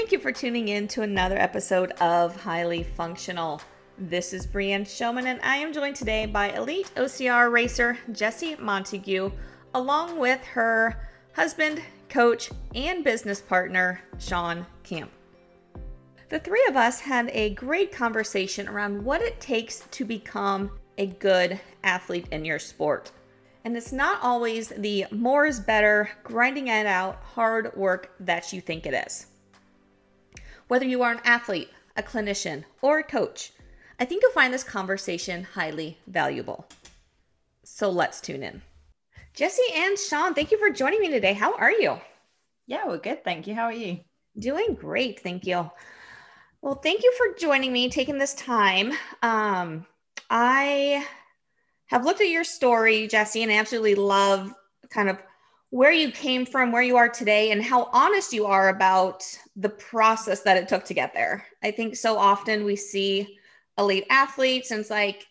Thank you for tuning in to another episode of Highly Functional. This is Brienne Showman, and I am joined today by elite OCR racer Jessie Montague, along with her husband, coach, and business partner, Sean Camp. The three of us had a great conversation around what it takes to become a good athlete in your sport. And it's not always the more is better, grinding it out, hard work that you think it is. Whether you are an athlete, a clinician, or a coach, I think you'll find this conversation highly valuable. So let's tune in. Jesse and Sean, thank you for joining me today. How are you? Yeah, we're good. Thank you. How are you? Doing great. Thank you. Well, thank you for joining me, taking this time. Um, I have looked at your story, Jesse, and I absolutely love kind of where you came from, where you are today, and how honest you are about the process that it took to get there. I think so often we see elite athletes and it's like,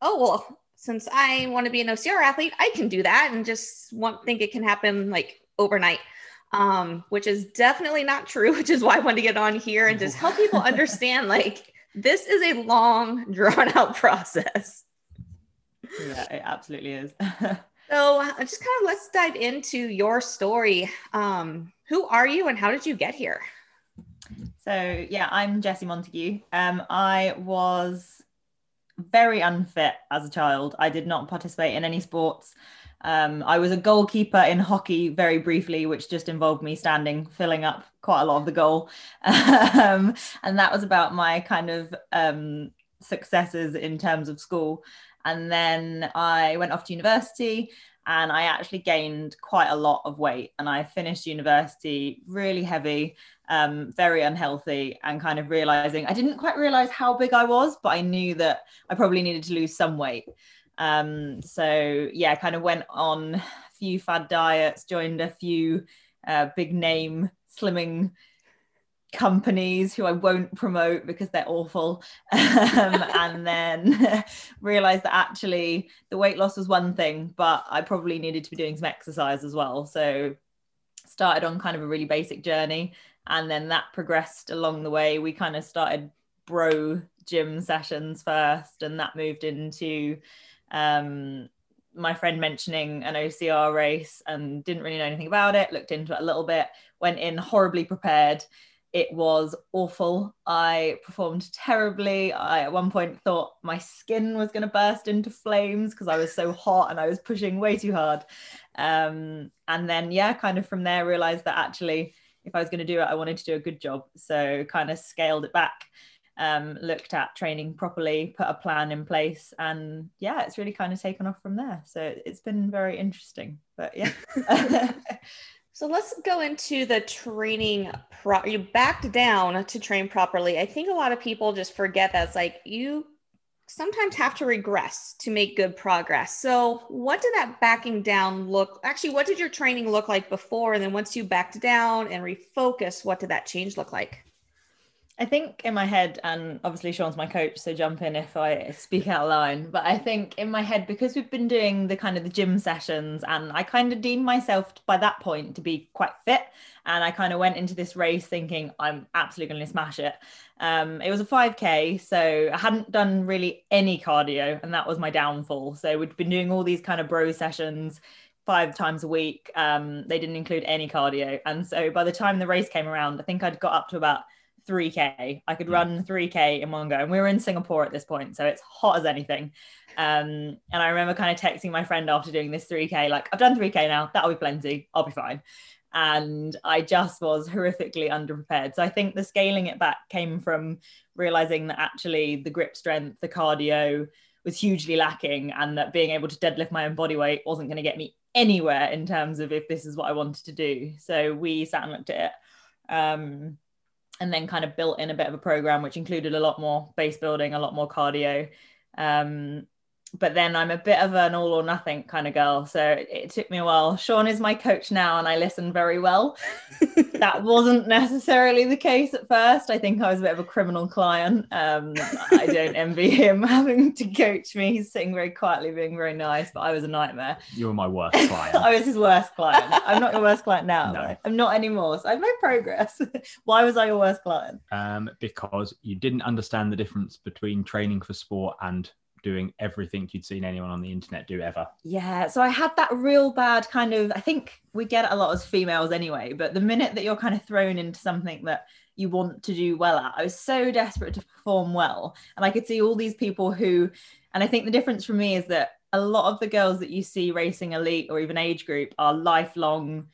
oh, well, since I want to be an OCR athlete, I can do that and just want think it can happen like overnight. Um, which is definitely not true, which is why I wanted to get on here and just help people understand like this is a long, drawn out process. Yeah, it absolutely is. So uh, just kind of let's dive into your story. Um, who are you and how did you get here? So yeah, I'm Jessie Montague. Um, I was very unfit as a child. I did not participate in any sports. Um, I was a goalkeeper in hockey very briefly, which just involved me standing, filling up quite a lot of the goal. um, and that was about my kind of um, successes in terms of school. And then I went off to university and I actually gained quite a lot of weight. And I finished university really heavy, um, very unhealthy, and kind of realizing I didn't quite realize how big I was, but I knew that I probably needed to lose some weight. Um, so yeah, kind of went on a few fad diets, joined a few uh, big name slimming companies who I won't promote because they're awful. Um, and then realized that actually the weight loss was one thing, but I probably needed to be doing some exercise as well. So started on kind of a really basic journey. And then that progressed along the way. We kind of started bro gym sessions first, and that moved into um, my friend mentioning an OCR race and didn't really know anything about it, looked into it a little bit, went in horribly prepared. It was awful. I performed terribly. I at one point thought my skin was going to burst into flames because I was so hot and I was pushing way too hard. Um, and then, yeah, kind of from there, realized that actually, if I was going to do it, I wanted to do a good job. So, kind of scaled it back um, looked at training properly, put a plan in place, and yeah, it's really kind of taken off from there. So it's been very interesting. But yeah. so let's go into the training. Pro- you backed down to train properly. I think a lot of people just forget that it's like you sometimes have to regress to make good progress. So, what did that backing down look? Actually, what did your training look like before? And then once you backed down and refocus, what did that change look like? I think in my head, and obviously Sean's my coach, so jump in if I speak out of line. But I think in my head, because we've been doing the kind of the gym sessions, and I kind of deemed myself by that point to be quite fit, and I kind of went into this race thinking I'm absolutely going to smash it. Um, it was a 5k, so I hadn't done really any cardio, and that was my downfall. So we'd been doing all these kind of bro sessions five times a week. Um, they didn't include any cardio, and so by the time the race came around, I think I'd got up to about 3k. I could run 3k in one go. And we were in Singapore at this point, so it's hot as anything. Um, and I remember kind of texting my friend after doing this 3k, like, I've done 3k now, that'll be plenty, I'll be fine. And I just was horrifically underprepared. So I think the scaling it back came from realizing that actually the grip strength, the cardio was hugely lacking, and that being able to deadlift my own body weight wasn't going to get me anywhere in terms of if this is what I wanted to do. So we sat and looked at it. Um, and then kind of built in a bit of a program which included a lot more base building, a lot more cardio. Um, but then I'm a bit of an all or nothing kind of girl. So it, it took me a while. Sean is my coach now, and I listen very well. that wasn't necessarily the case at first. I think I was a bit of a criminal client. Um, I don't envy him having to coach me. He's sitting very quietly, being very nice, but I was a nightmare. You were my worst client. I was his worst client. I'm not your worst client now. No. I'm not anymore. So I've made progress. Why was I your worst client? um, because you didn't understand the difference between training for sport and doing everything you'd seen anyone on the internet do ever. Yeah, so I had that real bad kind of. I think we get a lot as females anyway, but the minute that you're kind of thrown into something that you want to do well at, I was so desperate to perform well. And I could see all these people who, and I think the difference for me is that a lot of the girls that you see racing elite or even age group are lifelong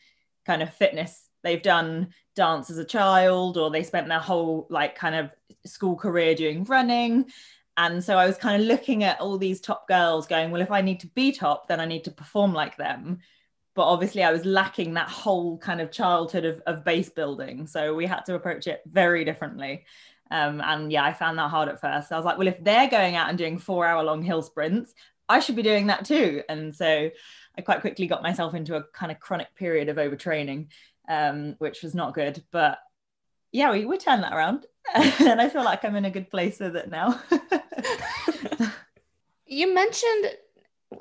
kind of fitness. They've done dance as a child or they spent their whole like kind of school career doing running and so I was kind of looking at all these top girls going, well, if I need to be top, then I need to perform like them. But obviously, I was lacking that whole kind of childhood of, of base building. So we had to approach it very differently. Um, and yeah, I found that hard at first. I was like, well, if they're going out and doing four hour long hill sprints, I should be doing that too. And so I quite quickly got myself into a kind of chronic period of overtraining, um, which was not good. But yeah, we, we turned that around. and I feel like I'm in a good place with it now. You mentioned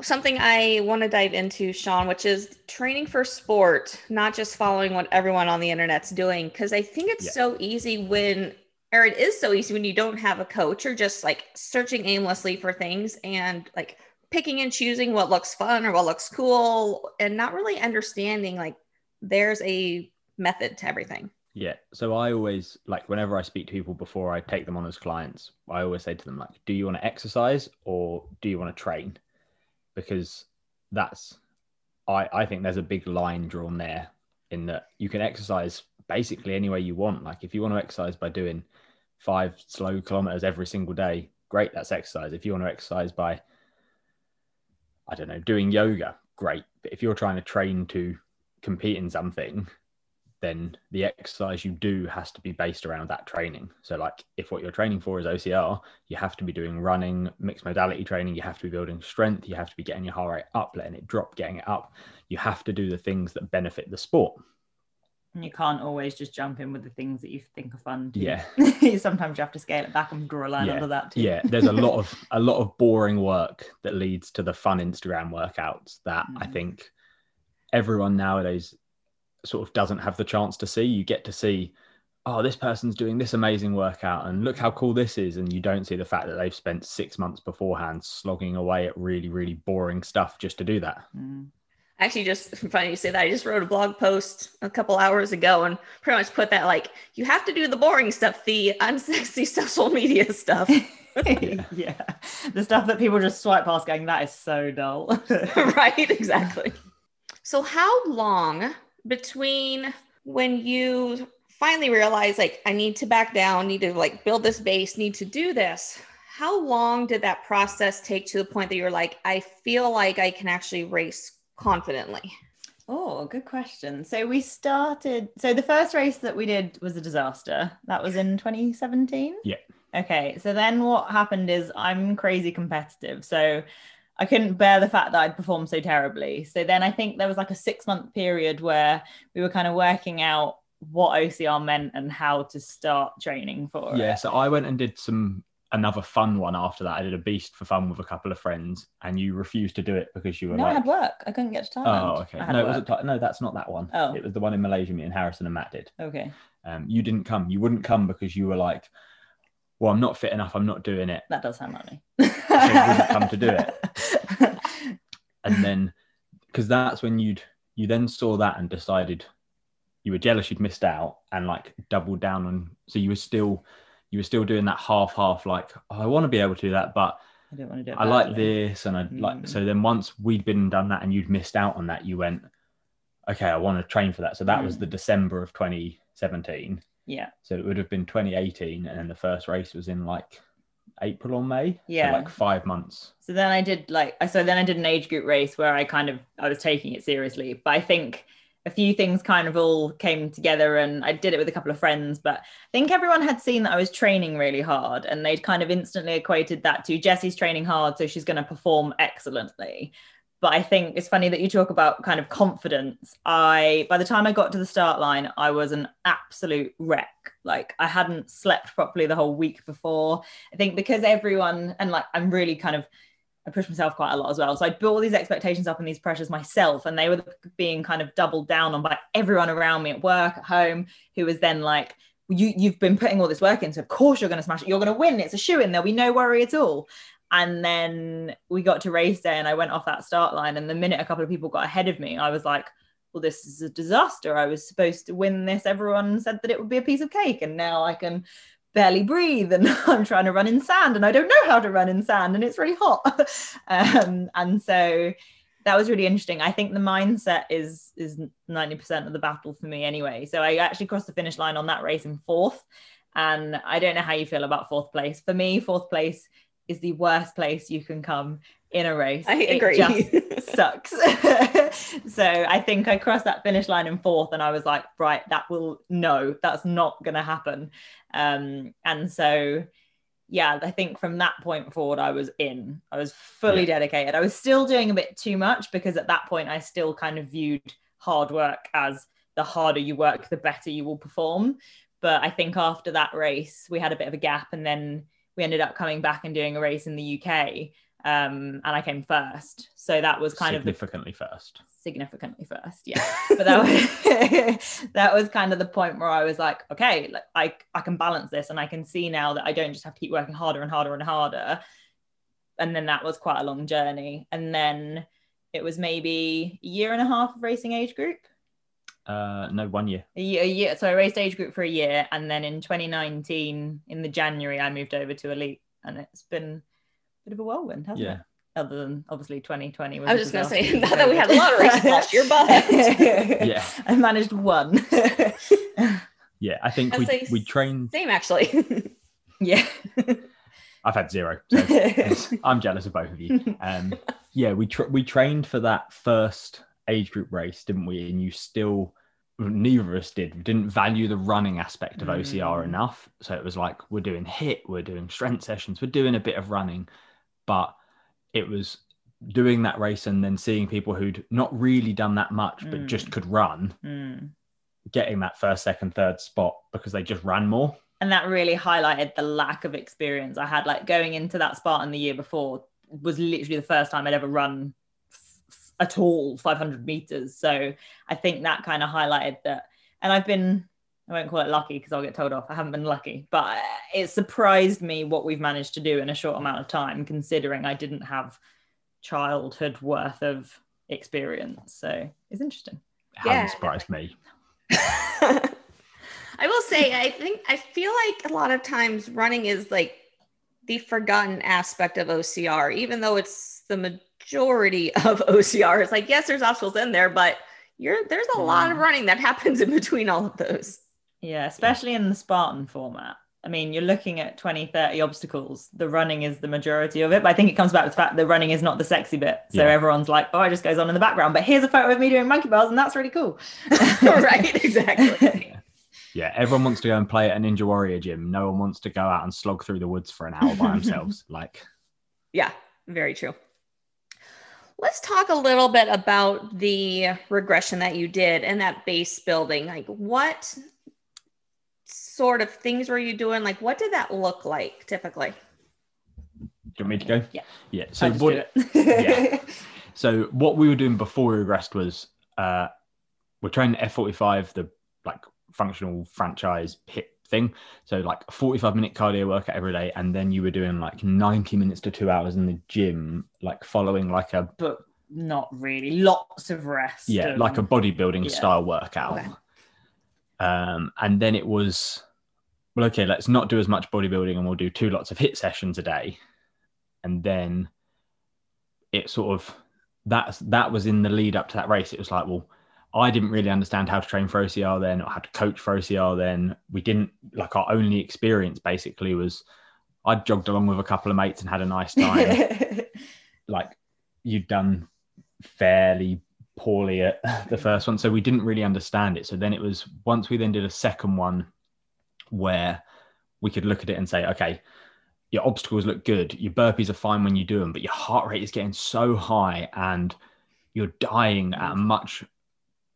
something I want to dive into, Sean, which is training for sport, not just following what everyone on the internet's doing. Because I think it's Yeah. so easy when, or it is so easy when you don't have a coach or just like searching aimlessly for things and like picking and choosing what looks fun or what looks cool and not really understanding like there's a method to everything. Yeah. So I always like whenever I speak to people before I take them on as clients, I always say to them like, do you want to exercise or do you want to train? Because that's I I think there's a big line drawn there in that you can exercise basically any way you want. Like if you want to exercise by doing five slow kilometers every single day, great, that's exercise. If you want to exercise by I don't know, doing yoga, great. But if you're trying to train to compete in something, then the exercise you do has to be based around that training. So, like, if what you're training for is OCR, you have to be doing running, mixed modality training, you have to be building strength, you have to be getting your heart rate up, letting it drop, getting it up. You have to do the things that benefit the sport. And you can't always just jump in with the things that you think are fun. Too. Yeah. Sometimes you have to scale it back and draw a line Yeah. under that too. Yeah, there's a lot of a lot of boring work that leads to the fun Instagram workouts that I Mhm. think everyone nowadays sort of doesn't have the chance to see. You get to see, oh, this person's doing this amazing workout, and look how cool this is, and you don't see the fact that they've spent six months beforehand slogging away at really, really boring stuff just to do that. Mm. Actually, just funny you say that. I just wrote a blog post a couple hours ago and pretty much put that like, you have to do the boring stuff, the unsexy social media stuff. yeah. The stuff that people just swipe past going, that is so dull. right, exactly. So, how long between when you finally realize, like, I need to back down, need to like build this base, need to do this? How long did that process take to the point that you're like, I feel like I can actually race confidently? Oh, good question. So we started. So the first race that we did was a disaster. That was in 2017. Yeah. Okay. So then what happened is I'm crazy competitive. So I couldn't bear the fact that I'd performed so terribly. So then I think there was like a six month period where we were kind of working out what OCR meant and how to start training for Yeah, it. so I went and did some another fun one after that. I did a beast for fun with a couple of friends, and you refused to do it because you were No, like, I had work. I couldn't get to Thailand. Oh, okay. No, it work. was no, that's not that one. Oh. It was the one in Malaysia. Me and Harrison and Matt did. Okay. Um, you didn't come. You wouldn't come because you were like, "Well, I'm not fit enough. I'm not doing it." That does sound like me. come to do it. And then, because that's when you'd you then saw that and decided you were jealous you'd missed out and like doubled down on. So you were still you were still doing that half half like oh, I want to be able to do that, but I don't want to do it. I like this and I like Mm. so then once we'd been and done that and you'd missed out on that, you went, okay, I want to train for that. So that was Mm. the December of 2017. Yeah. So it would have been 2018, and then the first race was in like April or May. So, Yeah. like five months. So then I did like so then I did an age group race where I kind of I was taking it seriously. But I think a few things kind of all came together and I did it with a couple of friends. But I think everyone had seen that I was training really hard and they'd kind of instantly equated that to Jessie's training hard, so she's going to perform excellently. But I think it's funny that you talk about kind of confidence. I, by the time I got to the start line, I was an absolute wreck. Like I hadn't slept properly the whole week before. I think because everyone, and like I'm really kind of I pushed myself quite a lot as well. So I built all these expectations up and these pressures myself, and they were being kind of doubled down on by everyone around me at work, at home, who was then like, you, you've been putting all this work in, so of course you're going to smash it. You're going to win. It's a shoe in. There'll be no worry at all. And then we got to race day, and I went off that start line. And the minute a couple of people got ahead of me, I was like, well, this is a disaster. I was supposed to win this. Everyone said that it would be a piece of cake, and now I can barely breathe and I'm trying to run in sand and I don't know how to run in sand and it's really hot. um, and so that was really interesting. I think the mindset is is 90% of the battle for me anyway. So I actually crossed the finish line on that race in fourth. And I don't know how you feel about fourth place. For me, fourth place is the worst place you can come in a race. I agree. It just sucks. so I think I crossed that finish line in fourth and I was like, right, that will no, that's not gonna happen. Um, and so yeah, I think from that point forward, I was in. I was fully yeah. dedicated. I was still doing a bit too much because at that point I still kind of viewed hard work as the harder you work, the better you will perform. But I think after that race, we had a bit of a gap and then we ended up coming back and doing a race in the UK um, and I came first. So that was kind significantly of significantly first. Significantly first, yeah. but that was that was kind of the point where I was like, okay, like I I can balance this, and I can see now that I don't just have to keep working harder and harder and harder. And then that was quite a long journey, and then it was maybe a year and a half of racing age group. Uh, no, one year. A year, a year. So I raced age group for a year, and then in 2019, in the January, I moved over to elite, and it's been a bit of a whirlwind, hasn't yeah. it? Other than obviously 2020. Was I was just going to say, now that we had a lot of races last year, but yeah, I managed one. yeah, I think we say, we trained. Same actually. yeah. I've had zero. So I'm jealous of both of you. Um, yeah, we tra- we trained for that first age group race, didn't we? And you still neither of us did we didn't value the running aspect of OCR mm. enough. So it was like we're doing HIIT, we're doing strength sessions, we're doing a bit of running, but it was doing that race and then seeing people who'd not really done that much but mm. just could run, mm. getting that first, second, third spot because they just ran more. And that really highlighted the lack of experience I had. Like going into that Spartan the year before was literally the first time I'd ever run at all 500 meters. So I think that kind of highlighted that. And I've been, I won't call it lucky because I'll get told off. I haven't been lucky, but it surprised me what we've managed to do in a short amount of time, considering I didn't have childhood worth of experience. So it's interesting. It hasn't yeah. surprised me. I will say, I think I feel like a lot of times running is like the forgotten aspect of OCR, even though it's the majority of OCR. It's like, yes, there's obstacles in there, but you're there's a lot of mm. running that happens in between all of those. Yeah, especially in the Spartan format. I mean, you're looking at 20, 30 obstacles. The running is the majority of it. But I think it comes back to the fact that running is not the sexy bit. So yeah. everyone's like, oh, it just goes on in the background. But here's a photo of me doing monkey bars, and that's really cool. right, exactly. Yeah, everyone wants to go and play at a Ninja Warrior gym. No one wants to go out and slog through the woods for an hour by themselves. Like, yeah, very true. Let's talk a little bit about the regression that you did and that base building. Like, what sort of things were you doing? Like, what did that look like typically? Do you want me to go? Yeah. Yeah. So what? yeah. So what we were doing before we regressed was uh, we're training F45, the like functional franchise HIIT thing. So like a 45 minute cardio workout every day, and then you were doing like 90 minutes to two hours in the gym, like following like a but not really lots of rest. Yeah, and... like a bodybuilding yeah. style workout. Okay. Um, and then it was well, okay, let's not do as much bodybuilding and we'll do two lots of HIIT sessions a day. And then it sort of that's that was in the lead up to that race. It was like, well, I didn't really understand how to train for OCR then or how to coach for OCR then. We didn't like our only experience basically was I jogged along with a couple of mates and had a nice time. like you'd done fairly poorly at the first one, so we didn't really understand it. So then it was once we then did a second one where we could look at it and say, okay, your obstacles look good, your burpees are fine when you do them, but your heart rate is getting so high and you're dying at a much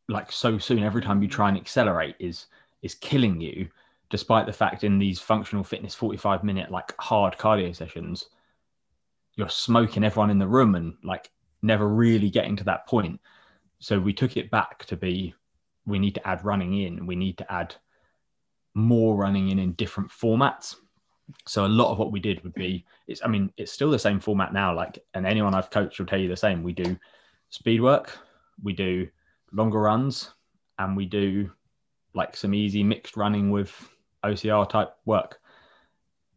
like so soon every time you try and accelerate is is killing you despite the fact in these functional fitness 45 minute like hard cardio sessions you're smoking everyone in the room and like never really getting to that point. So we took it back to be we need to add running in we need to add more running in in different formats. So a lot of what we did would be it's i mean it's still the same format now like and anyone i've coached will tell you the same. We do speed work we do longer runs and we do like some easy mixed running with ocr type work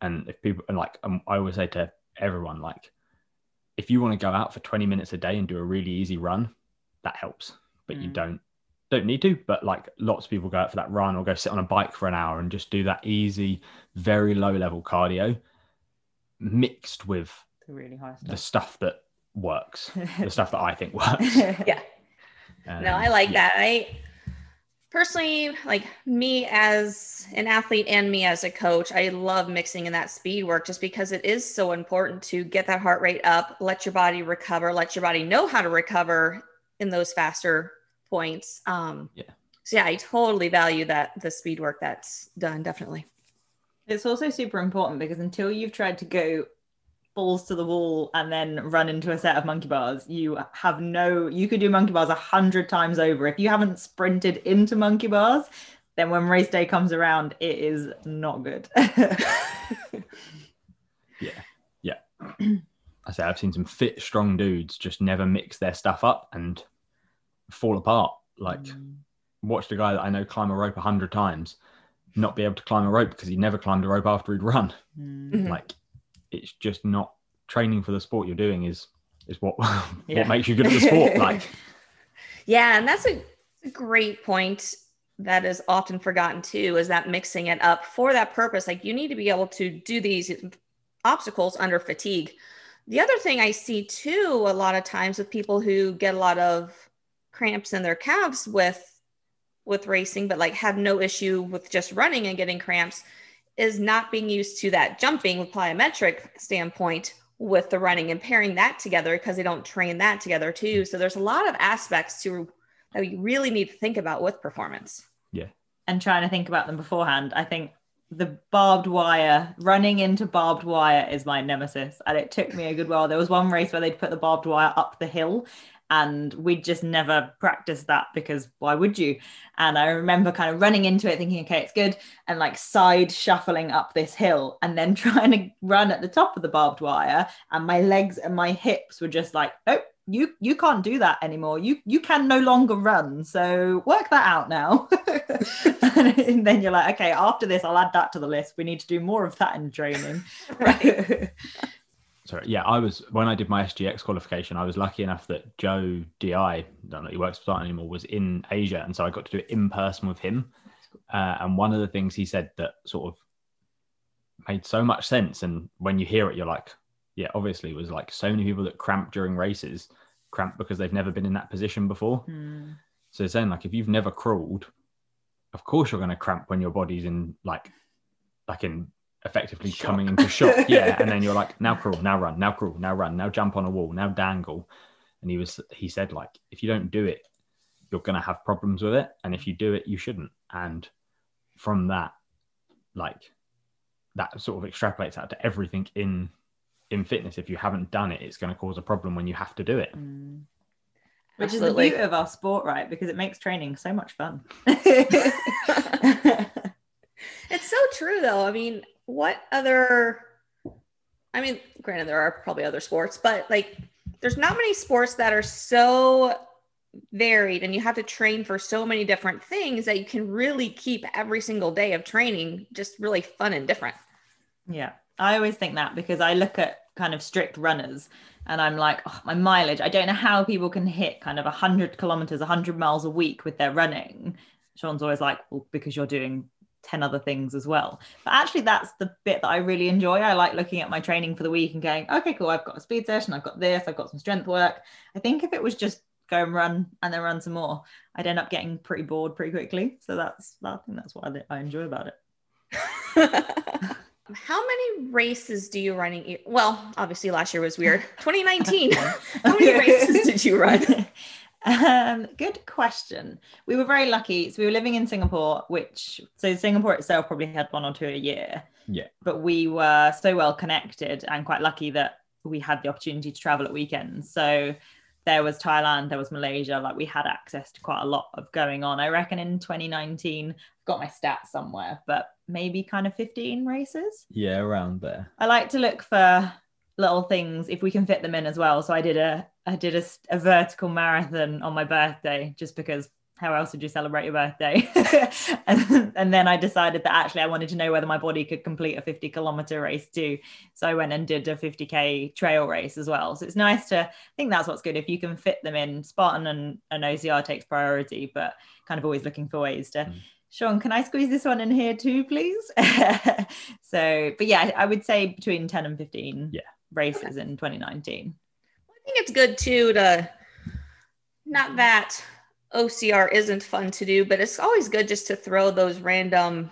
and if people and like um, i always say to everyone like if you want to go out for 20 minutes a day and do a really easy run that helps but mm. you don't don't need to, but like lots of people go out for that run or go sit on a bike for an hour and just do that easy, very low level cardio mixed with the really high stuff. the stuff that works, the stuff that I think works. Yeah. Um, no, I like yeah. that. I personally like me as an athlete and me as a coach i love mixing in that speed work just because it is so important to get that heart rate up let your body recover let your body know how to recover in those faster points. Um, yeah. So yeah, I totally value that the speed work that's done. Definitely. It's also super important because until you've tried to go balls to the wall and then run into a set of monkey bars, you have no. You could do monkey bars a hundred times over. If you haven't sprinted into monkey bars, then when race day comes around, it is not good. yeah, yeah. I say I've seen some fit, strong dudes just never mix their stuff up, and fall apart. Like, mm. watched a guy that I know climb a rope a hundred times, not be able to climb a rope because he never climbed a rope after he'd run. Mm. Like, it's just not training for the sport you're doing is is what yeah. what makes you good at the sport. Like, yeah, and that's a, a great point that is often forgotten too is that mixing it up for that purpose like you need to be able to do these obstacles under fatigue the other thing i see too a lot of times with people who get a lot of cramps in their calves with with racing but like have no issue with just running and getting cramps is not being used to that jumping with plyometric standpoint with the running and pairing that together because they don't train that together too. Mm-hmm. So there's a lot of aspects to that we really need to think about with performance. Yeah. And trying to think about them beforehand. I think the barbed wire running into barbed wire is my nemesis. And it took me a good while. There was one race where they'd put the barbed wire up the hill and we just never practiced that because why would you? And i remember kind of running into it thinking okay it's good and like side shuffling up this hill and then trying to run at the top of the barbed wire and my legs and my hips were just like nope you you can't do that anymore. You you can no longer run. So work that out now. And then you're like okay after this i'll add that to the list. We need to do more of that in training. Right sorry, yeah, I was when I did my SGX qualification, I was lucky enough that Joe Di, I don't know, he works for Spartan anymore, was in Asia, and so I got to do it in person with him. Uh, and one of the things he said that sort of made so much sense, and when you hear it, you're like, yeah, obviously, was like so many people that cramp during races cramp because they've never been in that position before. Mm. So saying like if you've never crawled, of course you're going to cramp when your body's in like like in effectively shock. coming into shock. Yeah. and then you're like, now crawl, now run, now crawl, now run, now jump on a wall, now dangle. And he was he said, like, if you don't do it, you're gonna have problems with it. And if you do it, you shouldn't. And from that, like that sort of extrapolates out to everything in in fitness. If you haven't done it, it's going to cause a problem when you have to do it. Mm. Which Absolutely. is the beauty of our sport, right? Because it makes training so much fun. it's so true, though. I mean, what other I mean, granted there are probably other sports, but like there's not many sports that are so varied and you have to train for so many different things that you can really keep every single day of training just really fun and different. Yeah. I always think that because I look at kind of strict runners and I'm like, oh, my mileage, I don't know how people can hit kind of 100 kilometers, 100 miles a week with their running. Sean's always like, well, because you're doing 10 other things as well. But actually, that's the bit that I really enjoy. I like looking at my training for the week and going, okay, cool, I've got a speed session, I've got this, I've got some strength work. I think if it was just go and run and then run some more. I'd end up getting pretty bored pretty quickly. So that's I think that's what I, I enjoy about it. How many races do you run? Well, obviously last year was weird. 2019. How many races did you run? Um, good question. We were very lucky. So we were living in Singapore, which so Singapore itself probably had one or two a year. Yeah. But we were so well connected and quite lucky that we had the opportunity to travel at weekends. So there was Thailand, there was Malaysia. Like we had access to quite a lot of going on. I reckon in 2019, I've got my stats somewhere, but maybe kind of 15 races. Yeah, around there. I like to look for little things if we can fit them in as well. So I did a I did a, a vertical marathon on my birthday just because how else would you celebrate your birthday? and, and then I decided that actually I wanted to know whether my body could complete a 50 kilometer race too. So I went and did a 50k trail race as well. So it's nice to I think that's what's good if you can fit them in. Spartan and, and OCR takes priority, but kind of always looking for ways to. Mm. Sean, can I squeeze this one in here too, please? so, but yeah, I would say between 10 and 15 yeah. races okay. in 2019. I think it's good too to not that OCR isn't fun to do, but it's always good just to throw those random,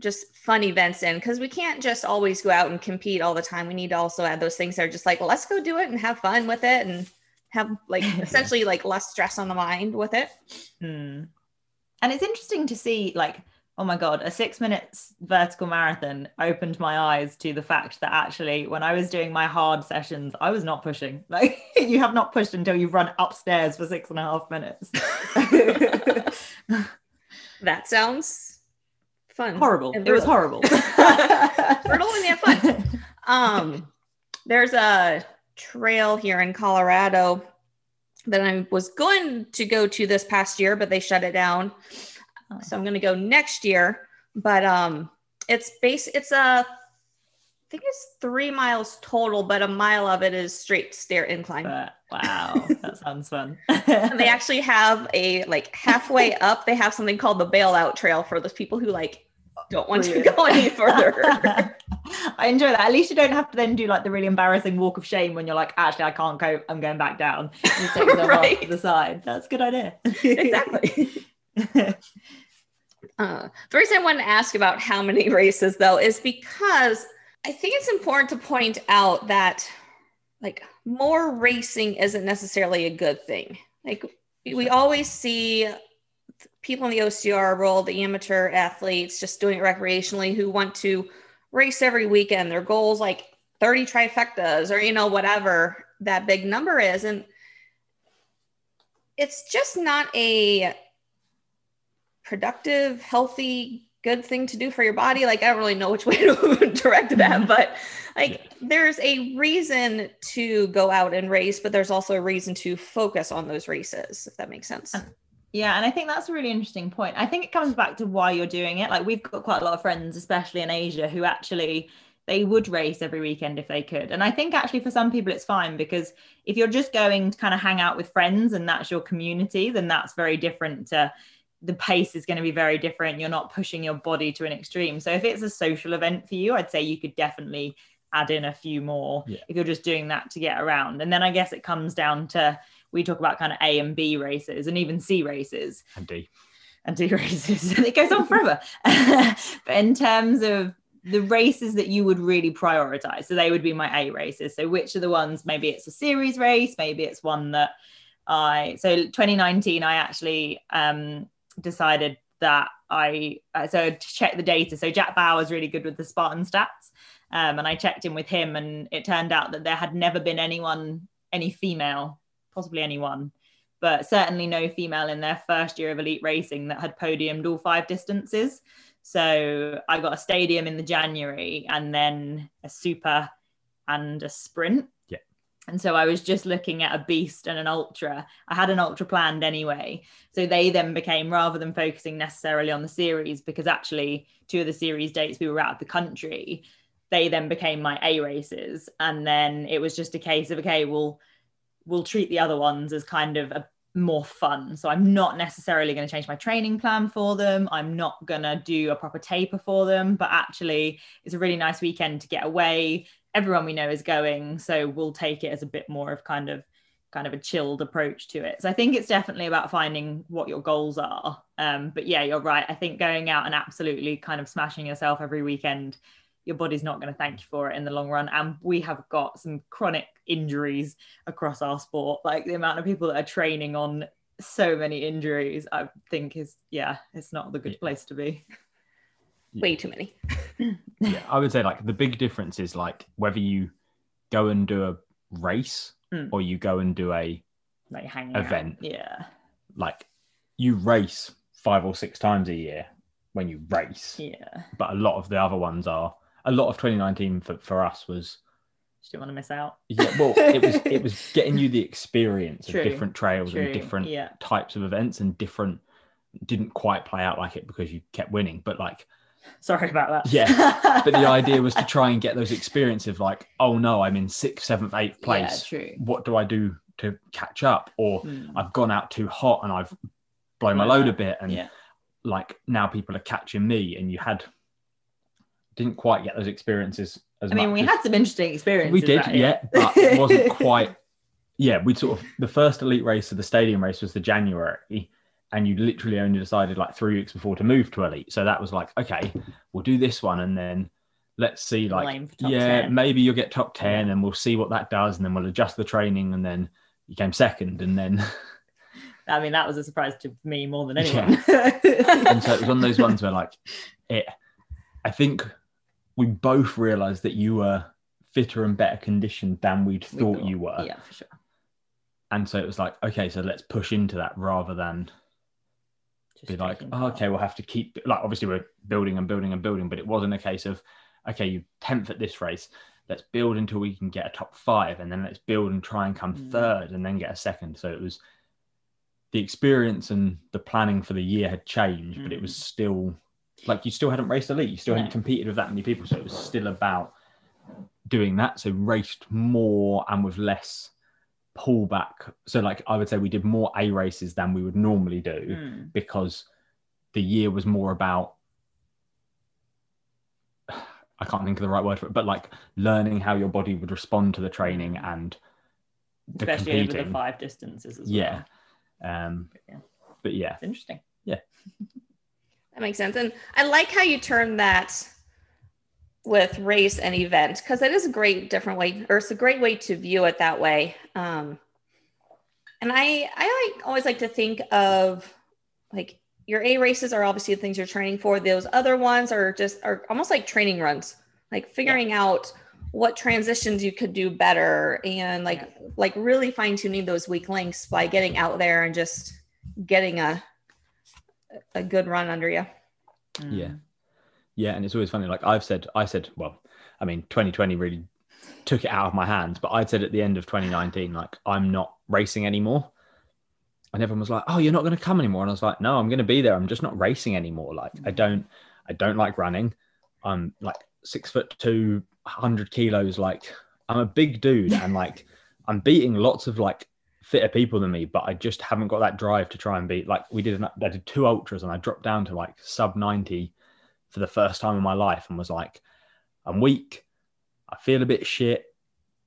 just fun events in because we can't just always go out and compete all the time. We need to also add those things that are just like, well, let's go do it and have fun with it and have like essentially like less stress on the mind with it. Hmm. And it's interesting to see like oh my god a six minutes vertical marathon opened my eyes to the fact that actually when i was doing my hard sessions i was not pushing. Like you have not pushed until you've run upstairs for six and a half minutes. That sounds fun. Horrible. It was horrible. Brutal and yet fun. Um there's a trail here in colorado that i was going to go to this past year but they shut it down Oh. So I'm going to go next year, but um, it's base. It's a, I think it's three miles total, but a mile of it is straight stair incline. But, wow, that sounds fun. and they actually have a like halfway up. They have something called the bailout trail for those people who like don't want to go any further. I enjoy that. At least you don't have to then do like the really embarrassing walk of shame when you're like, actually, I can't go. I'm going back down. You take them right. off to the side. That's a good idea. exactly. uh, the reason I wanted to ask about how many races, though, is because I think it's important to point out that like more racing isn't necessarily a good thing. Like we always see people in the OCR role, the amateur athletes just doing it recreationally who want to race every weekend. Their goals like 30 trifectas or, you know, whatever that big number is. And it's just not a productive, healthy, good thing to do for your body. Like I don't really know which way to direct that, mm-hmm. but like there's a reason to go out and race, but there's also a reason to focus on those races, if that makes sense. Yeah, and I think that's a really interesting point. I think it comes back to why you're doing it. Like we've got quite a lot of friends, especially in Asia, who actually they would race every weekend if they could. And I think actually for some people it's fine because if you're just going to kind of hang out with friends and that's your community, then that's very different to the pace is going to be very different. You're not pushing your body to an extreme. So if it's a social event for you, I'd say you could definitely add in a few more yeah. if you're just doing that to get around. And then I guess it comes down to we talk about kind of A and B races and even C races. And D. And D races. it goes on forever. but in terms of the races that you would really prioritize, so they would be my A races. So which are the ones, maybe it's a series race, maybe it's one that I so 2019 I actually um decided that I uh, so to check the data. So Jack Bauer is really good with the Spartan stats, um, and I checked in with him, and it turned out that there had never been anyone, any female, possibly anyone, but certainly no female in their first year of elite racing that had podiumed all five distances. So I got a stadium in the January, and then a super and a sprint. And so I was just looking at a beast and an ultra. I had an ultra planned anyway. So they then became, rather than focusing necessarily on the series, because actually two of the series dates we were out of the country, they then became my A races. And then it was just a case of, okay, we'll we'll treat the other ones as kind of a more fun. So I'm not necessarily going to change my training plan for them. I'm not going to do a proper taper for them, but actually it's a really nice weekend to get away, everyone we know is going so we'll take it as a bit more of kind of kind of a chilled approach to it. So I think it's definitely about finding what your goals are. Um, but yeah, you're right. I think going out and absolutely kind of smashing yourself every weekend, your body's not going to thank you for it in the long run. And we have got some chronic injuries across our sport. Like the amount of people that are training on so many injuries, I think is yeah, it's not the good place to be. Way too many. yeah, I would say like the big difference is like whether you go and do a race Mm. or you go and do a Like hanging Event. Out. Yeah. like you race five or six times a year when you race, Yeah. but a lot of the other ones are a lot of 2019 for, for us was Just didn't want to miss out. yeah well it was it was getting you the experience True, of different trails True. and different Yeah. types of events and different didn't quite play out like it because you kept winning but like Sorry about that. Yeah, but the idea was to try and get those experiences of like oh no i'm in sixth seventh eighth place Yeah, true. what do i do to catch up or Mm. i've gone out too hot and i've blown my load a bit and yeah. like now people are catching me and you had didn't quite get those experiences as I mean, we as- had some interesting experiences. we did yeah but it wasn't quite yeah we sort of the first elite race of the stadium race was the january and you literally only decided like three weeks before to move to elite so that was like okay we'll do this one and then let's see like aim for top yeah 10. maybe you'll get top 10 and we'll see what that does and then we'll adjust the training and then you came second and then I mean, that was a surprise to me more than Yeah. anyone. and so it was one of those ones where like it i think we both realized that you were fitter and better conditioned than we'd We thought you were Yeah, for sure. and so it was like okay so let's push into that rather than Just be like oh, okay we'll have to keep like obviously we're building and building and building but it wasn't a case of okay you 10th at this race let's build until we can get a top five and then let's build and try and come Mm. third and then get a second. So it was the experience and the planning for the year had changed but it was still like you still hadn't raced elite you still hadn't competed with that many people so it was still about doing that so raced more and with less pullback so like i would say we did more a races than we would normally do Mm. because the year was more about I can't think of the right word for it, but like learning how your body would respond to the training and the Especially over the five distances as yeah. well. Um Yeah. but yeah. It's interesting. Yeah. that makes sense. And I like how you turn that with race and event because it is a great different way, or it's a great way to view it that way. Um, and I I like always like to think of like your A races are obviously the things you're training for. Those other ones are just are almost like training runs, like figuring out what transitions you could do better and like like really fine tuning those weak links by getting out there and just getting a a good run under you. Yeah. Mm. Yeah, and it's always funny. Like I've said, I said, well, I mean, 2020 really took it out of my hands, but I'd said at the end of 2019, like, I'm not racing anymore. And everyone was like, Oh, you're not going to come anymore. And I was like, No, I'm going to be there. I'm just not racing anymore. Like, I don't, I don't like running. I'm like six foot two, hundred kilos. Like, I'm a big dude. And like, I'm beating lots of like fitter people than me, but I just haven't got that drive to try and beat. Like, we did, an, I did two ultras and I dropped down to like sub 90 for the first time in my life and was like, I'm weak. I feel a bit shit.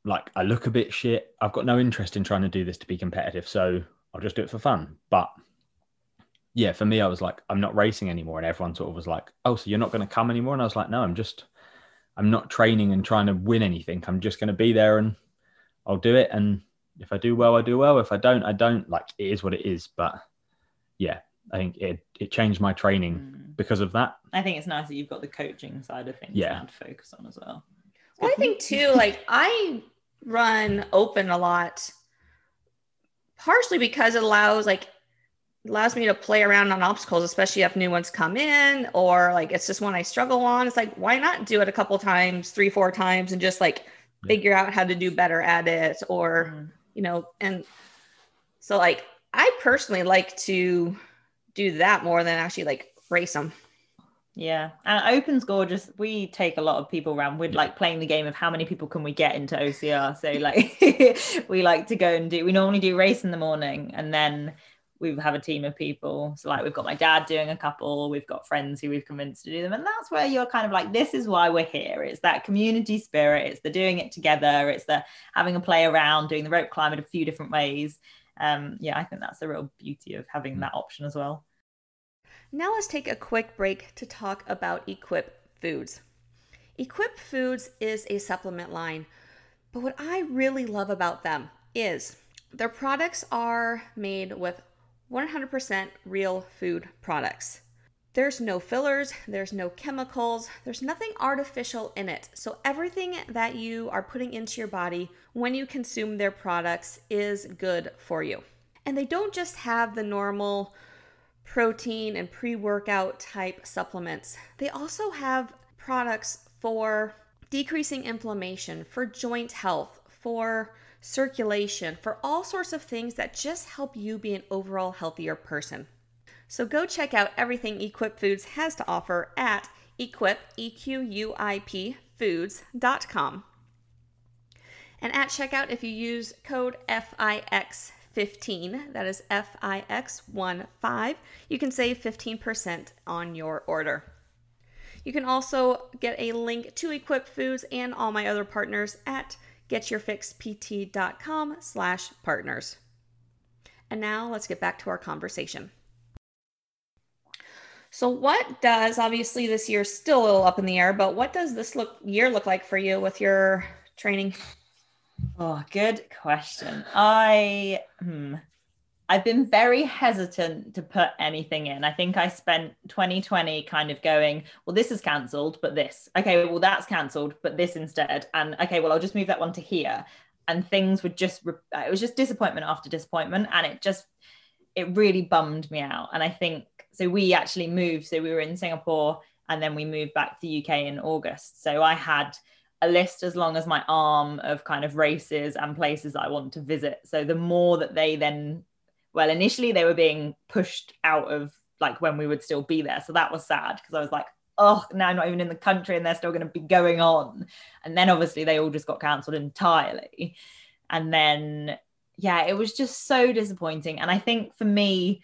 Like I look a bit shit. I've got no interest in trying to do this to be competitive. So I'll just do it for fun. But yeah, for me, I was like, I'm not racing anymore. And everyone sort of was like, Oh, so you're not going to come anymore? And I was like, No, I'm just, I'm not training and trying to win anything. I'm just going to be there and I'll do it. And if I do well, I do well. If I don't, I don't. Like it is what it is. But yeah, I think it, it changed my training Mm. because of that. I think it's nice that you've got the coaching side of things Yeah. now to focus on as well. Well, I think too, like I run open a lot, partially because it allows like allows me to play around on obstacles, especially if new ones come in or like it's just one I struggle on. It's like why not do it a couple times, three, four times, and just like Yeah. figure out how to do better at it, or Mm. you know, and so like I personally like to do that more than actually like race them. Yeah, and Open's gorgeous. We take a lot of people around. We're like playing the game of how many people can we get into OCR. So like we like to go and do. We normally do race in the morning, and then we have a team of people. So like we've got my dad doing a couple, we've got friends who we've convinced to do them. And that's where you're kind of like, this is why we're here. It's that community spirit, it's the doing it together, it's the having a play around, doing the rope climb in a few different ways. Um, yeah, I think that's the real beauty of having mm. that option as well. Now let's take a quick break to talk about Equip Foods. Equip Foods is a supplement line, but what I really love about them is their products are made with 100% real food products. There's no fillers, there's no chemicals, there's nothing artificial in it. So, everything that you are putting into your body when you consume their products is good for you. And they don't just have the normal protein and pre workout type supplements, they also have products for decreasing inflammation, for joint health, for circulation, for all sorts of things that just help you be an overall healthier person. So go check out everything Equip Foods has to offer at equip, E-Q-U-I-P, foods.com. And at checkout, if you use code FIX15, that is FIX15, you can save 15% on your order. You can also get a link to Equip Foods and all my other partners at getyourfixpt.com slash partners. And now let's get back to our conversation. So, what does obviously this year still a little up in the air, but what does this look year look like for you with your training? Oh, good question. I hmm, I've been very hesitant to put anything in. I think I spent 2020 kind of going, well, this is cancelled, but this. Okay, well, that's cancelled, but this instead. And okay, well, I'll just move that one to here. And things would just, it was just disappointment after disappointment. And it just, it really bummed me out. And I think, so we actually moved. So we were in Singapore and then we moved back to the UK in August. So I had, a list as long as my arm of kind of races and places I want to visit. So the more that they then well initially they were being pushed out of like when we would still be there. So that was sad because i was like oh now i'm not even in the country and they're still going to be going on. And then obviously they all just got cancelled entirely. And then yeah it was just so disappointing. And i think for me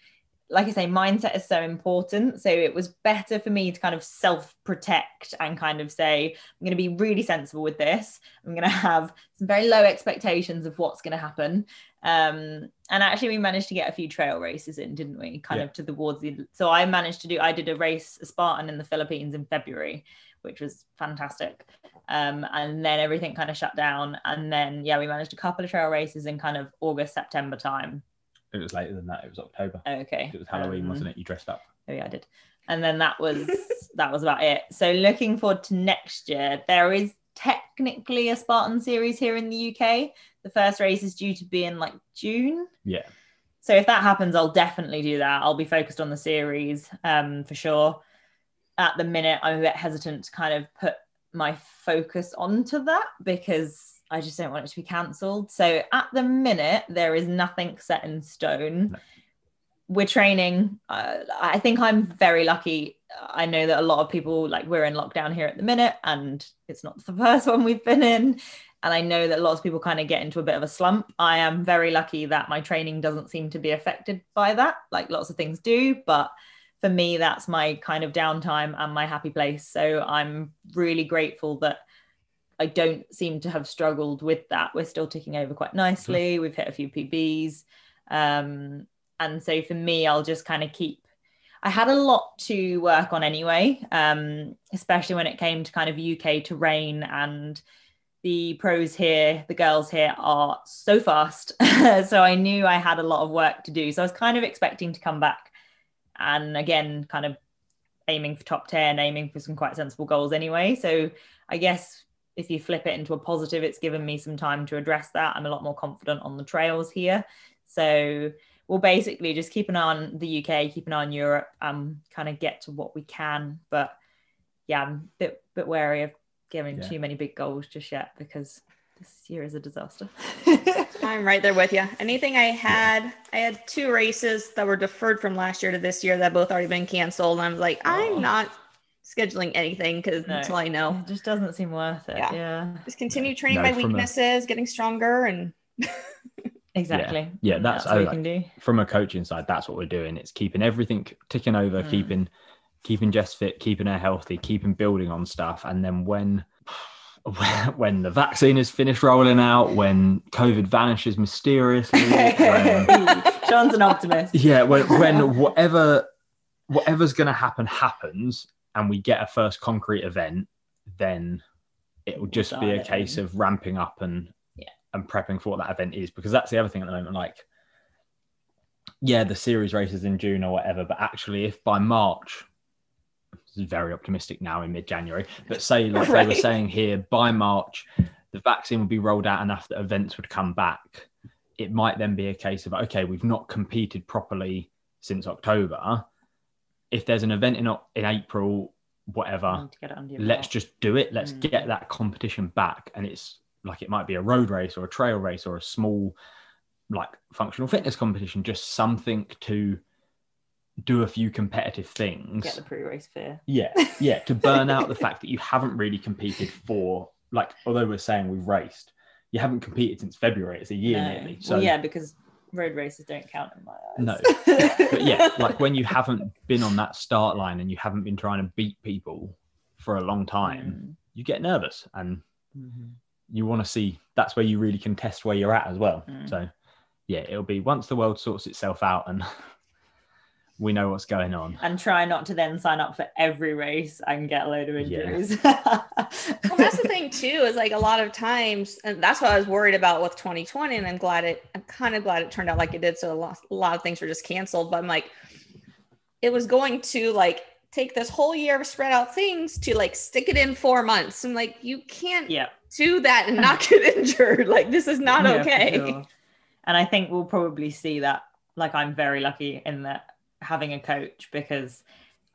like I say, mindset is so important. So it was better for me to kind of self protect and kind of say, I'm going to be really sensible with this. I'm going to have some very low expectations of what's going to happen. Um, and actually, we managed to get a few trail races in, didn't we? Kind yeah. of to the towards the. So I managed to do. I did a race, a Spartan in the Philippines in February, which was fantastic. Um, and then everything kind of shut down. And then yeah, we managed a couple of trail races in kind of August, September time. It was later than that. It was October. okay. It was Halloween, um, wasn't it? You dressed up. Oh yeah, I did. And then that was that was about it. So looking forward to next year. There is technically a Spartan series here in the UK. The first race is due to be in like June. Yeah. So if that happens, I'll definitely do that. I'll be focused on the series um, for sure. At the minute, I'm a bit hesitant to kind of put my focus onto that because I just don't want it to be cancelled. So at the minute, there is nothing set in stone. No. We're training. Uh, I think I'm very lucky. I know that a lot of people, like, we're in lockdown here at the minute, and it's not the first one we've been in. And I know that lots of people kind of get into a bit of a slump. I am very lucky that my training doesn't seem to be affected by that, like lots of things do. But for me, that's my kind of downtime and my happy place. So I'm really grateful that I don't seem to have struggled with that. We're still ticking over quite nicely. Mm. We've hit a few PBs. Um, and so for me, I'll just kind of keep. I had a lot to work on anyway, um, especially when it came to kind of UK terrain and the pros here, the girls here are so fast. so I knew I had a lot of work to do. So I was kind of expecting to come back and again, kind of aiming for top 10, aiming for some quite sensible goals anyway. So I guess if you flip it into a positive, it's given me some time to address that. I'm a lot more confident on the trails here. So we'll basically just keep an eye on the UK, keep an eye on Europe, um, kind of get to what we can. But yeah, I'm a bit bit wary of giving yeah. too many big goals just yet because this year is a disaster. I'm right there with you. Anything I had, I had two races that were deferred from last year to this year that both already been canceled. And I'm like, oh. I'm not scheduling anything because no, all I know. It just doesn't seem worth it. Yeah. yeah. Just continue training no, my weaknesses, a... getting stronger and Exactly. Yeah, that's, what I we like- can do. from a coaching side, that's what we're doing. It's keeping everything ticking over, Mm. keeping keeping Jess fit, keeping her healthy, keeping building on stuff. And then when when the vaccine is finished rolling out, when COVID vanishes mysteriously, when, Sean's an optimist. yeah, when, when whatever whatever's going to happen happens, and we get a first concrete event, then it will just be a case of ramping up and Yeah. and prepping for what that event is because that's the other thing at the moment. Like, yeah, the series races in June or whatever, but actually, if by March, this is very optimistic now in mid-January, but say like they were saying here, by March, the vaccine would be rolled out enough that events would come back. It might then be a case of okay, we've not competed properly since October. If there's an event in in April, whatever, Need to get it under your let's belt. just do it. Let's Mm. get that competition back. And it's like it might be a road race or a trail race or a small, like functional fitness competition, just something to do a few competitive things. get the pre-race fear. Yeah, yeah, to burn out the fact that you haven't really competed for, like, although we're saying we've raced, you haven't competed since February. It's a year No. nearly. So well, yeah, because road races don't count in my eyes. No. but yeah, like when you haven't been on that start line and you haven't been trying to beat people for a long time, you get nervous and Mm. you want to see that's where you really can test where you're at as well. Mm. So yeah, it'll be once the world sorts itself out and we know what's going on. And try not to then sign up for every race and get a load of Yeah. injuries. well, that's the thing too. Is like a lot of times, and that's what I was worried about with 2020. And I'm glad it. I'm kind of glad it turned out like it did. So a lot, a lot of things were just canceled. But I'm like, it was going to like take this whole year of spread out things to like stick it in four months. And like, you can't yeah. do that and not get injured. Like, this is not Yeah, okay. sure. And I think we'll probably see that. Like, I'm very lucky in that having a coach because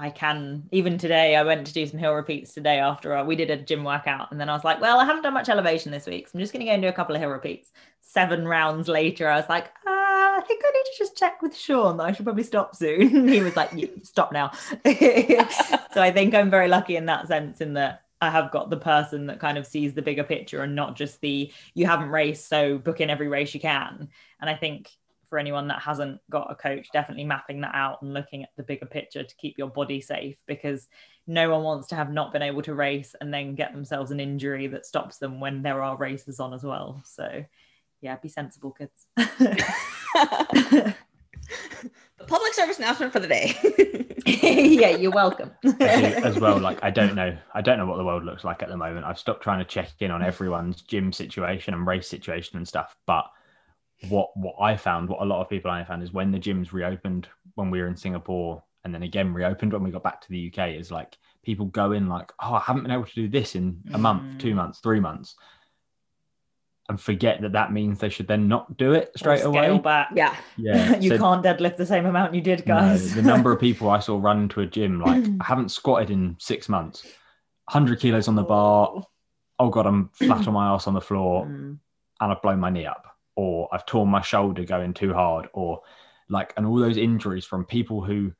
I can. Even today, I went to do some hill repeats today after our, we did a gym workout, and then I was like, "Well, I haven't done much elevation this week, so I'm just going to go and do a couple of hill repeats." Seven rounds later, I was like, ah, "I think I need to just check with Sean that I should probably stop soon." he was like, "Yeah, "Stop now." so I think I'm very lucky in that sense, in that I have got the person that kind of sees the bigger picture and not just the you haven't raced, so book in every race you can. And I think for anyone that hasn't got a coach, definitely mapping that out and looking at the bigger picture to keep your body safe because no one wants to have not been able to race and then get themselves an injury that stops them when there are races on as well. So yeah, be sensible, kids. the public service announcement for the day. yeah, you're welcome. As well. Like I don't know, I don't know what the world looks like at the moment. I've stopped trying to check in on everyone's gym situation and race situation and stuff. But what what I found, what a lot of people I found, is when the gyms reopened when we were in Singapore, and then again reopened when we got back to the UK, is like people go in like, oh, I haven't been able to do this in a month, two Mm. months, three months, and forget that that means they should then not do it straight Or scale away. back. yeah. Yeah, you so- can't deadlift the same amount you did, no, guys. the number of people I saw run into a gym, like I haven't squatted in six months. 100 kilos on the bar. Oh God, I'm flat on my ass on the floor Mm. and I've blown my knee up, or I've torn my shoulder going too hard, or like, and all those injuries from people who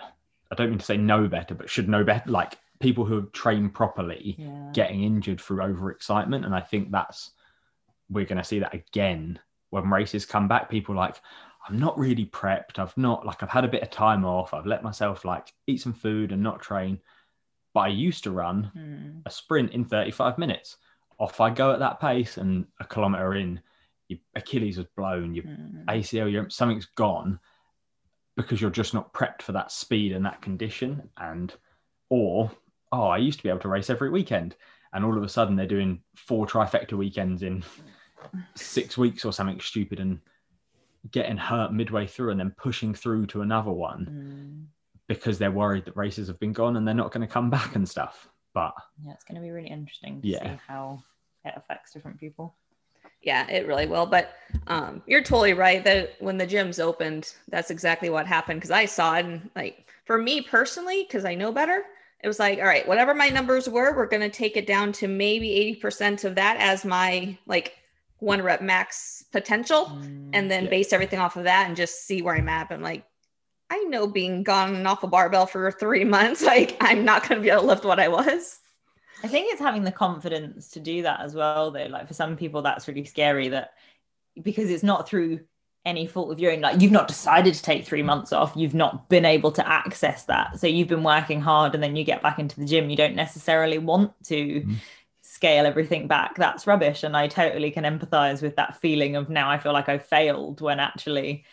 I don't mean to say know better, but should know better, like people who have trained properly Yeah. getting injured through overexcitement. And I think that's we're going to see that again when races come back. People like, I'm not really prepped. I've not like I've had a bit of time off. I've let myself like eat some food and not train. But I used to run Mm. a sprint in 35 minutes. Off I go at that pace, and a kilometer in, your Achilles is blown, your Mm. ACL, your, something's gone because you're just not prepped for that speed and that condition. And, or, oh, I used to be able to race every weekend. And all of a sudden they're doing four trifecta weekends in six weeks or something stupid and getting hurt midway through and then pushing through to another one Mm. because they're worried that races have been gone and they're not going to come back and stuff. But Yeah, it's going to be really interesting to Yeah. see how it affects different people. Yeah, it really will. But um, you're totally right that when the gyms opened, that's exactly what happened. Because I saw it, and like for me personally, because I know better, it was like, all right, whatever my numbers were, we're going to take it down to maybe eighty percent of that as my like one rep max potential, Mm. and then Yeah. base everything off of that and just see where I'm at. I'm like, I know being gone off a barbell for three months, like I'm not going to be able to lift what I was. I think it's having the confidence to do that as well, though. Like for some people, that's really scary that because it's not through any fault of your own. Like you've not decided to take three months off, you've not been able to access that. So you've been working hard and then you get back into the gym. You don't necessarily want to mm. scale everything back. That's rubbish. And I totally can empathize with that feeling of now I feel like I failed when actually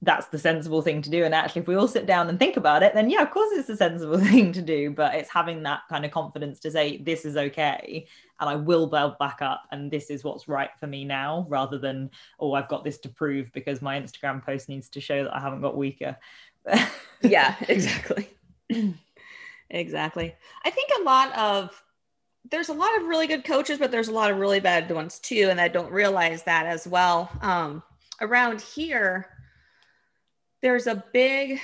that's the sensible thing to do. And actually, if we all sit down and think about it, then yeah, of course it's a sensible thing to do. But it's having that kind of confidence to say, this is okay. And I will build back up. And this is what's right for me now, rather than, oh, I've got this to prove because my Instagram post needs to show that I haven't got weaker. yeah, exactly. exactly. I think a lot of, there's a lot of really good coaches, but there's a lot of really bad ones too. And I don't realize that as well. Um, around here, there's a big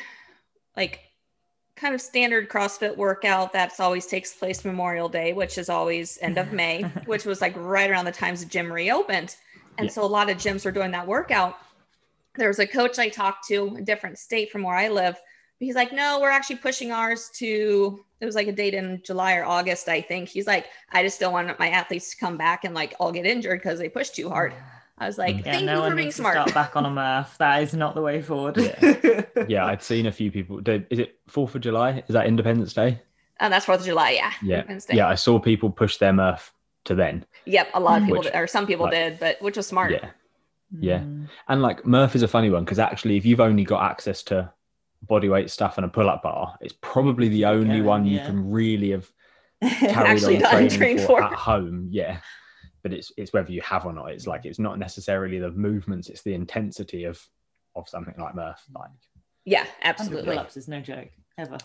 like kind of standard CrossFit workout that's always takes place Memorial Day, which is always end of May, which was like right around the times the gym reopened. And yeah. so a lot of gyms were doing that workout. There was a coach I talked to, a different state from where I live. He's like, no, we're actually pushing ours to, it was like a date in July or August, I think. He's like, I just don't want my athletes to come back and like all get injured because they push too hard. I was like, yeah, thank no you for being smart. Start back on a Murph. That is not the way forward. Yeah, yeah I've seen a few people. Is it Fourth of July? Is that Independence Day? And that's Fourth of July. Yeah. Yeah. Yeah. I saw people push their Murph to then. Yep, a lot of people, which, did, or some people like, did, but which was smart. Yeah. Yeah, mm. and like Murph is a funny one because actually, if you've only got access to bodyweight stuff and a pull-up bar, it's probably the only yeah, one you can really have carried on training for, for at home. Yeah but it's it's whether you have or not. It's like it's not necessarily the movements; it's the intensity of of something like Murph. Like, yeah, absolutely. Pull-ups is no joke ever.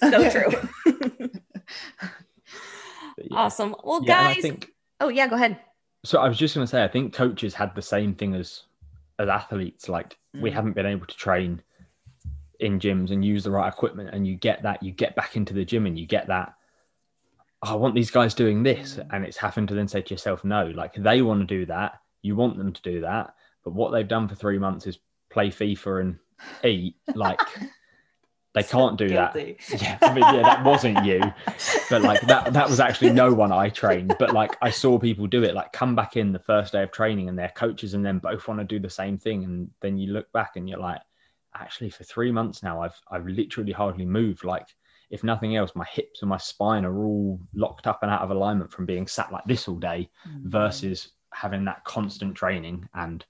so true. yeah. Awesome. Well, yeah, guys. Think, oh yeah, go ahead. So I was just going to say, I think coaches had the same thing as as athletes. Like mm. we haven't been able to train in gyms and use the right equipment, and you get that. You get back into the gym, and you get that I want these guys doing this. Mm. And it's having to then say to yourself, no, like they want to do that. You want them to do that. But what they've done for three months is play FIFA and eat. Like they can't do Guilty. that. Yeah, I mean, yeah, that wasn't you. But like that that was actually no one I trained. But like I saw people do it, like come back in the first day of training and their coaches and then both want to do the same thing. And then you look back and you're like, actually for three months now I've I've literally hardly moved. Like if nothing else, my hips and my spine are all locked up and out of alignment from being sat like this all day mm-hmm. versus having that constant training. And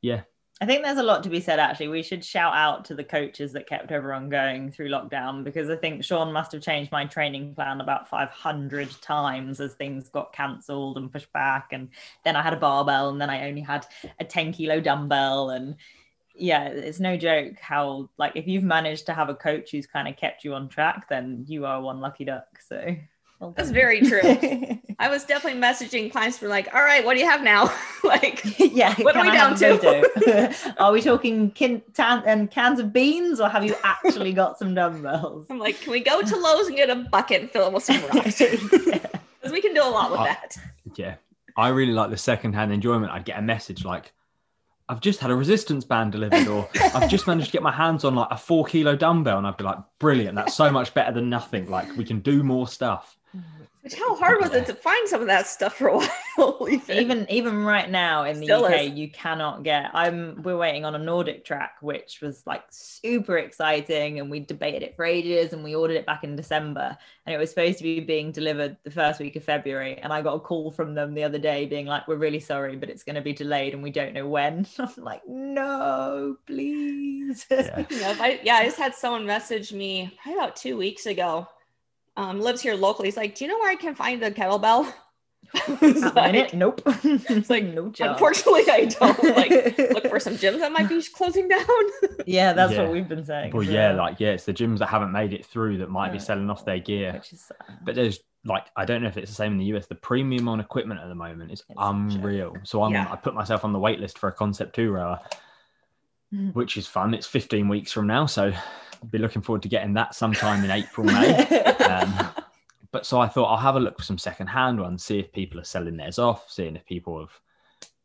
yeah. I think there's a lot to be said actually. We should shout out to the coaches that kept everyone going through lockdown because I think Sean must have changed my training plan about 500 times as things got cancelled and pushed back. And then I had a barbell and then I only had a 10 kilo dumbbell. And yeah, it's no joke how like if you've managed to have a coach who's kind of kept you on track, then you are one lucky duck. So well that's very true. I was definitely messaging clients for like, all right, what do you have now? like, yeah, what are we I down to? are we talking kin- tan- and cans of beans, or have you actually got some dumbbells? I'm like, can we go to Lowe's and get a bucket and fill it with some rocks? Because yeah. we can do a lot with that. Yeah, I really like the secondhand enjoyment. I'd get a message like I've just had a resistance band delivered, or I've just managed to get my hands on like a four kilo dumbbell, and I'd be like, brilliant, that's so much better than nothing. Like we can do more stuff. Mm-hmm. But how hard was it to find some of that stuff for a while? even even right now in the Still UK, is. you cannot get. I'm we're waiting on a NordicTrack, which was like super exciting, and we debated it for ages, and we ordered it back in December, and it was supposed to be being delivered the first week of February. And I got a call from them the other day, being like, "We're really sorry, but it's going to be delayed, and we don't know when." I'm like, "No, please." Yeah. yeah, I, yeah, I just had someone message me probably about two weeks ago um, lives here locally. He's like, do you know where I can find the kettlebell? like, nope. it's like no job. Unfortunately, I don't like look for some gyms that might be closing down. yeah, that's yeah. what we've been saying. Well, so. yeah, like yeah, it's the gyms that haven't made it through that might yeah. be selling off their gear. Is, uh, but there's like I don't know if it's the same in the US. The premium on equipment at the moment is unreal. So I'm yeah. I put myself on the wait list for a Concept Two rower, mm. which is fun. It's 15 weeks from now, so be looking forward to getting that sometime in April, May. um, but so I thought I'll have a look for some secondhand ones, see if people are selling theirs off, seeing if people have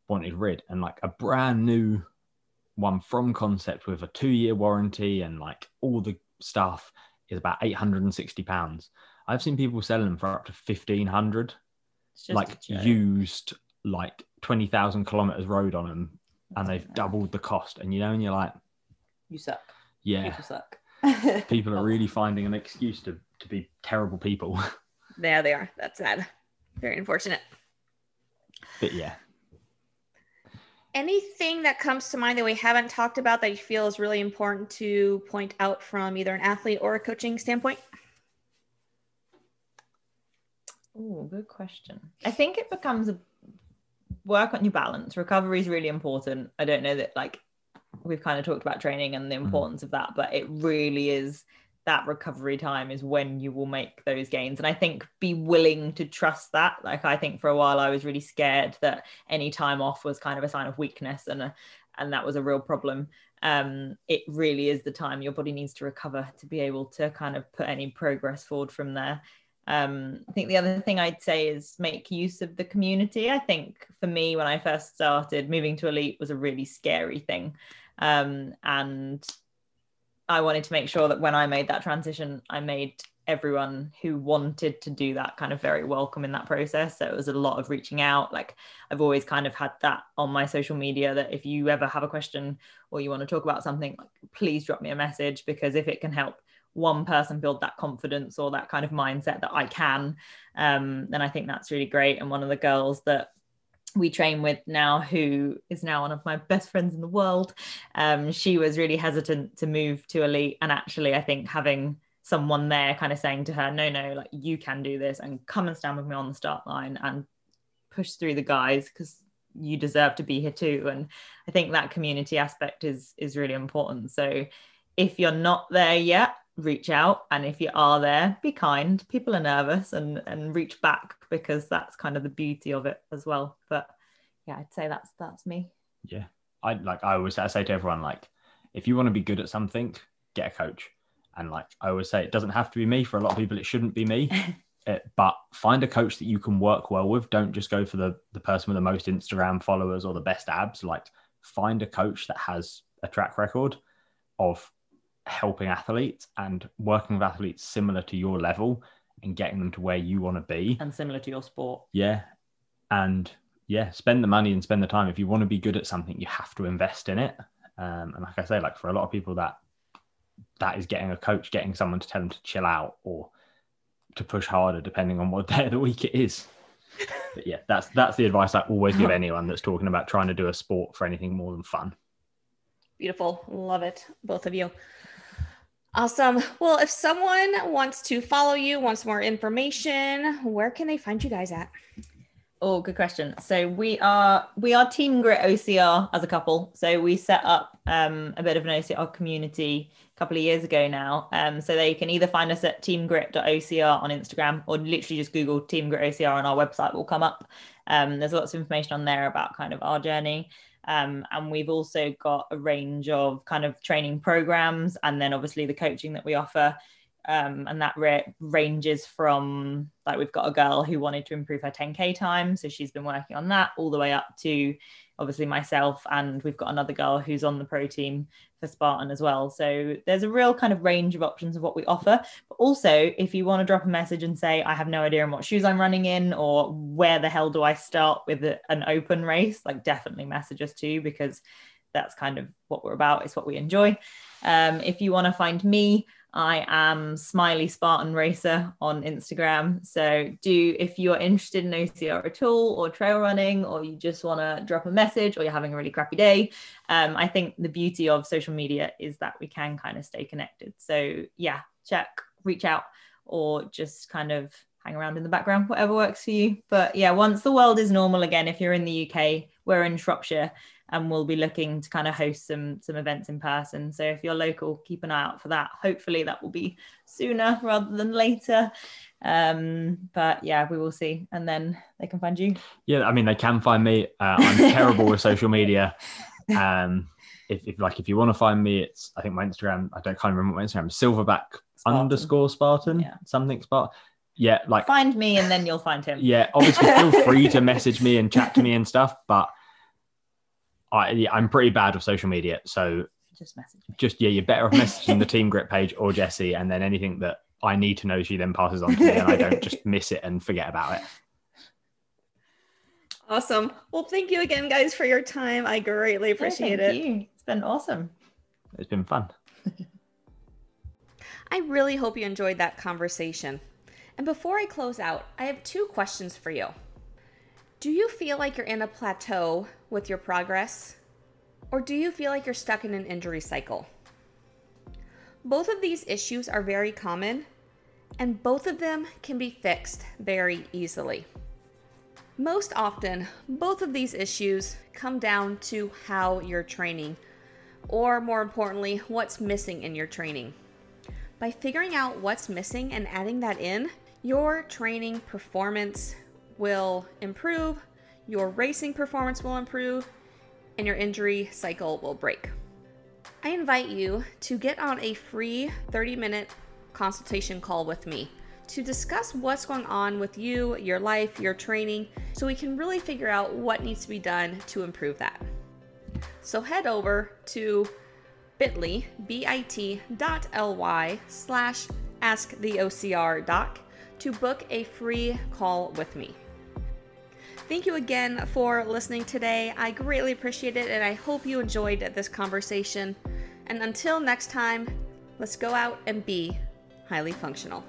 wanted rid, and like a brand new one from concept with a two year warranty and like all the stuff is about 860 pounds. I've seen people selling them for up to 1500 It's just a like used like 20,000 kilometers road on them and they've doubled the cost. And you know, and you're like, You suck. yeah, People suck. people are really finding an excuse to, to be terrible people. There they are. That's sad. Very unfortunate. but yeah, Anything that comes to mind that we haven't talked about that you feel is really important to point out from either an athlete or a coaching standpoint? Oh, good question. I think it becomes a work on your balance. Recovery is really important. I don't know that like we've kind of talked about training and the importance of that, but it really is that recovery time is when you will make those gains. And I think be willing to trust that. Like I think for a while I was really scared that any time off was kind of a sign of weakness and a, and that was a real problem. Um, it really is the time your body needs to recover to be able to kind of put any progress forward from there um, I think the other thing I'd say is make use of the community. I think for me, when I first started, moving to elite was a really scary thing. Um, and I wanted to make sure that when I made that transition, I made everyone who wanted to do that kind of very welcome in that process. So it was a lot of reaching out. Like I've always kind of had that on my social media that if you ever have a question or you want to talk about something, like, please drop me a message because if it can help one person build that confidence or that kind of mindset that I can, um, then I think that's really great. And one of the girls that we train with now, who is now one of my best friends in the world, um, she was really hesitant to move to elite. And actually, I think having someone there kind of saying to her, no, no, like you can do this and come and stand with me on the start line and push through the guys because you deserve to be here too. And I think that community aspect is is really important. So if you're not there yet, reach out and if you are there be kind people are nervous and and reach back because that's kind of the beauty of it as well but yeah i'd say that's that's me yeah. I like, I always I say to everyone, like, if you want to be good at something, get a coach. And like I always say, it doesn't have to be me. For a lot of people, it shouldn't be me. Uh, but find a coach that you can work well with. Don't just go for the the person with the most Instagram followers or the best abs. Like find a coach that has a track record of helping athletes and working with athletes similar to your level and getting them to where you want to be. and similar to your sport Yeah. And yeah, spend the money and spend the time. If you want to be good at something, you have to invest in it. Um, and like I say, like for a lot of people, that that is getting a coach, getting someone to tell them to chill out or to push harder, depending on what day of the week it is. But yeah, that's that's the advice I always give anyone that's talking about trying to do a sport for anything more than fun. Beautiful. Love it. Both of you. Awesome. Well, if someone wants to follow you, wants more information, where can they find you guys at? Oh, good question. So we are we are Team Grit OCR as a couple. So we set up um, a bit of an OCR community a couple of years ago now. Um, so they can either find us at teamgrit.ocr on Instagram or literally just Google Team Grit OCR and our website will come up. Um, there's lots of information on there about kind of our journey. Um, and we've also got a range of kind of training programs and then obviously the coaching that we offer um, and that ra- ranges from like we've got a girl who wanted to improve her 10k time so she's been working on that all the way up to obviously myself and we've got another girl who's on the pro team for spartan as well. So there's a real kind of range of options of what we offer. But also if you want to drop a message and say i have no idea on what shoes i'm running in or where the hell do i start with an open race like definitely message us too because that's kind of what we're about it's what we enjoy. Um, if you want to find me I am Smiley Spartan Racer on Instagram. So do if you're interested in OCR at all or trail running or you just want to drop a message or you're having a really crappy day, um, I think the beauty of social media is that we can kind of stay connected. So yeah, check, reach out or just kind of hang around in the background, whatever works for you. But yeah, once the world is normal again, if you're in the UK, we're in Shropshire and we'll be looking to kind of host some some events in person. So if you're local, keep an eye out for that. Hopefully that will be sooner rather than later. Um, but yeah, we will see, and then they can find you. Yeah, I mean they can find me. Uh, I'm terrible with social media. Um, if, if like if you want to find me, it's I think my Instagram. I don't kind of remember my Instagram. Silverback Spartan. underscore Spartan. Yeah. Something Spartan. Yeah, like Find me, and then you'll find him. yeah. Obviously, feel free to message me and chat to me and stuff. But I yeah, I'm pretty bad with social media. So Just message me. just yeah, you're better off messaging the Team Grit page or Jesse, and then anything that I need to know, she then passes on to me, and I don't just miss it and forget about it. Awesome. Well, thank you again, guys, for your time. I greatly appreciate it. You. It's been awesome. It's been fun. I really hope you enjoyed that conversation. And before I close out, I have two questions for you. Do you feel like you're in a plateau with your progress? Or do you feel like you're stuck in an injury cycle? Both of these issues are very common, and both of them can be fixed very easily. Most often, both of these issues come down to how you're training, or more importantly, what's missing in your training. By figuring out what's missing and adding that in, your training performance will improve, your racing performance will improve, and your injury cycle will break. I invite you to get on a free 30 minute consultation call with me to discuss what's going on with you, your life, your training, so we can really figure out what needs to be done to improve that. So head over to bit.ly, bit.ly slash ask the OCR doc to book a free call with me. Thank you again for listening today. I greatly appreciate it and I hope you enjoyed this conversation. And until next time, let's go out and be highly functional.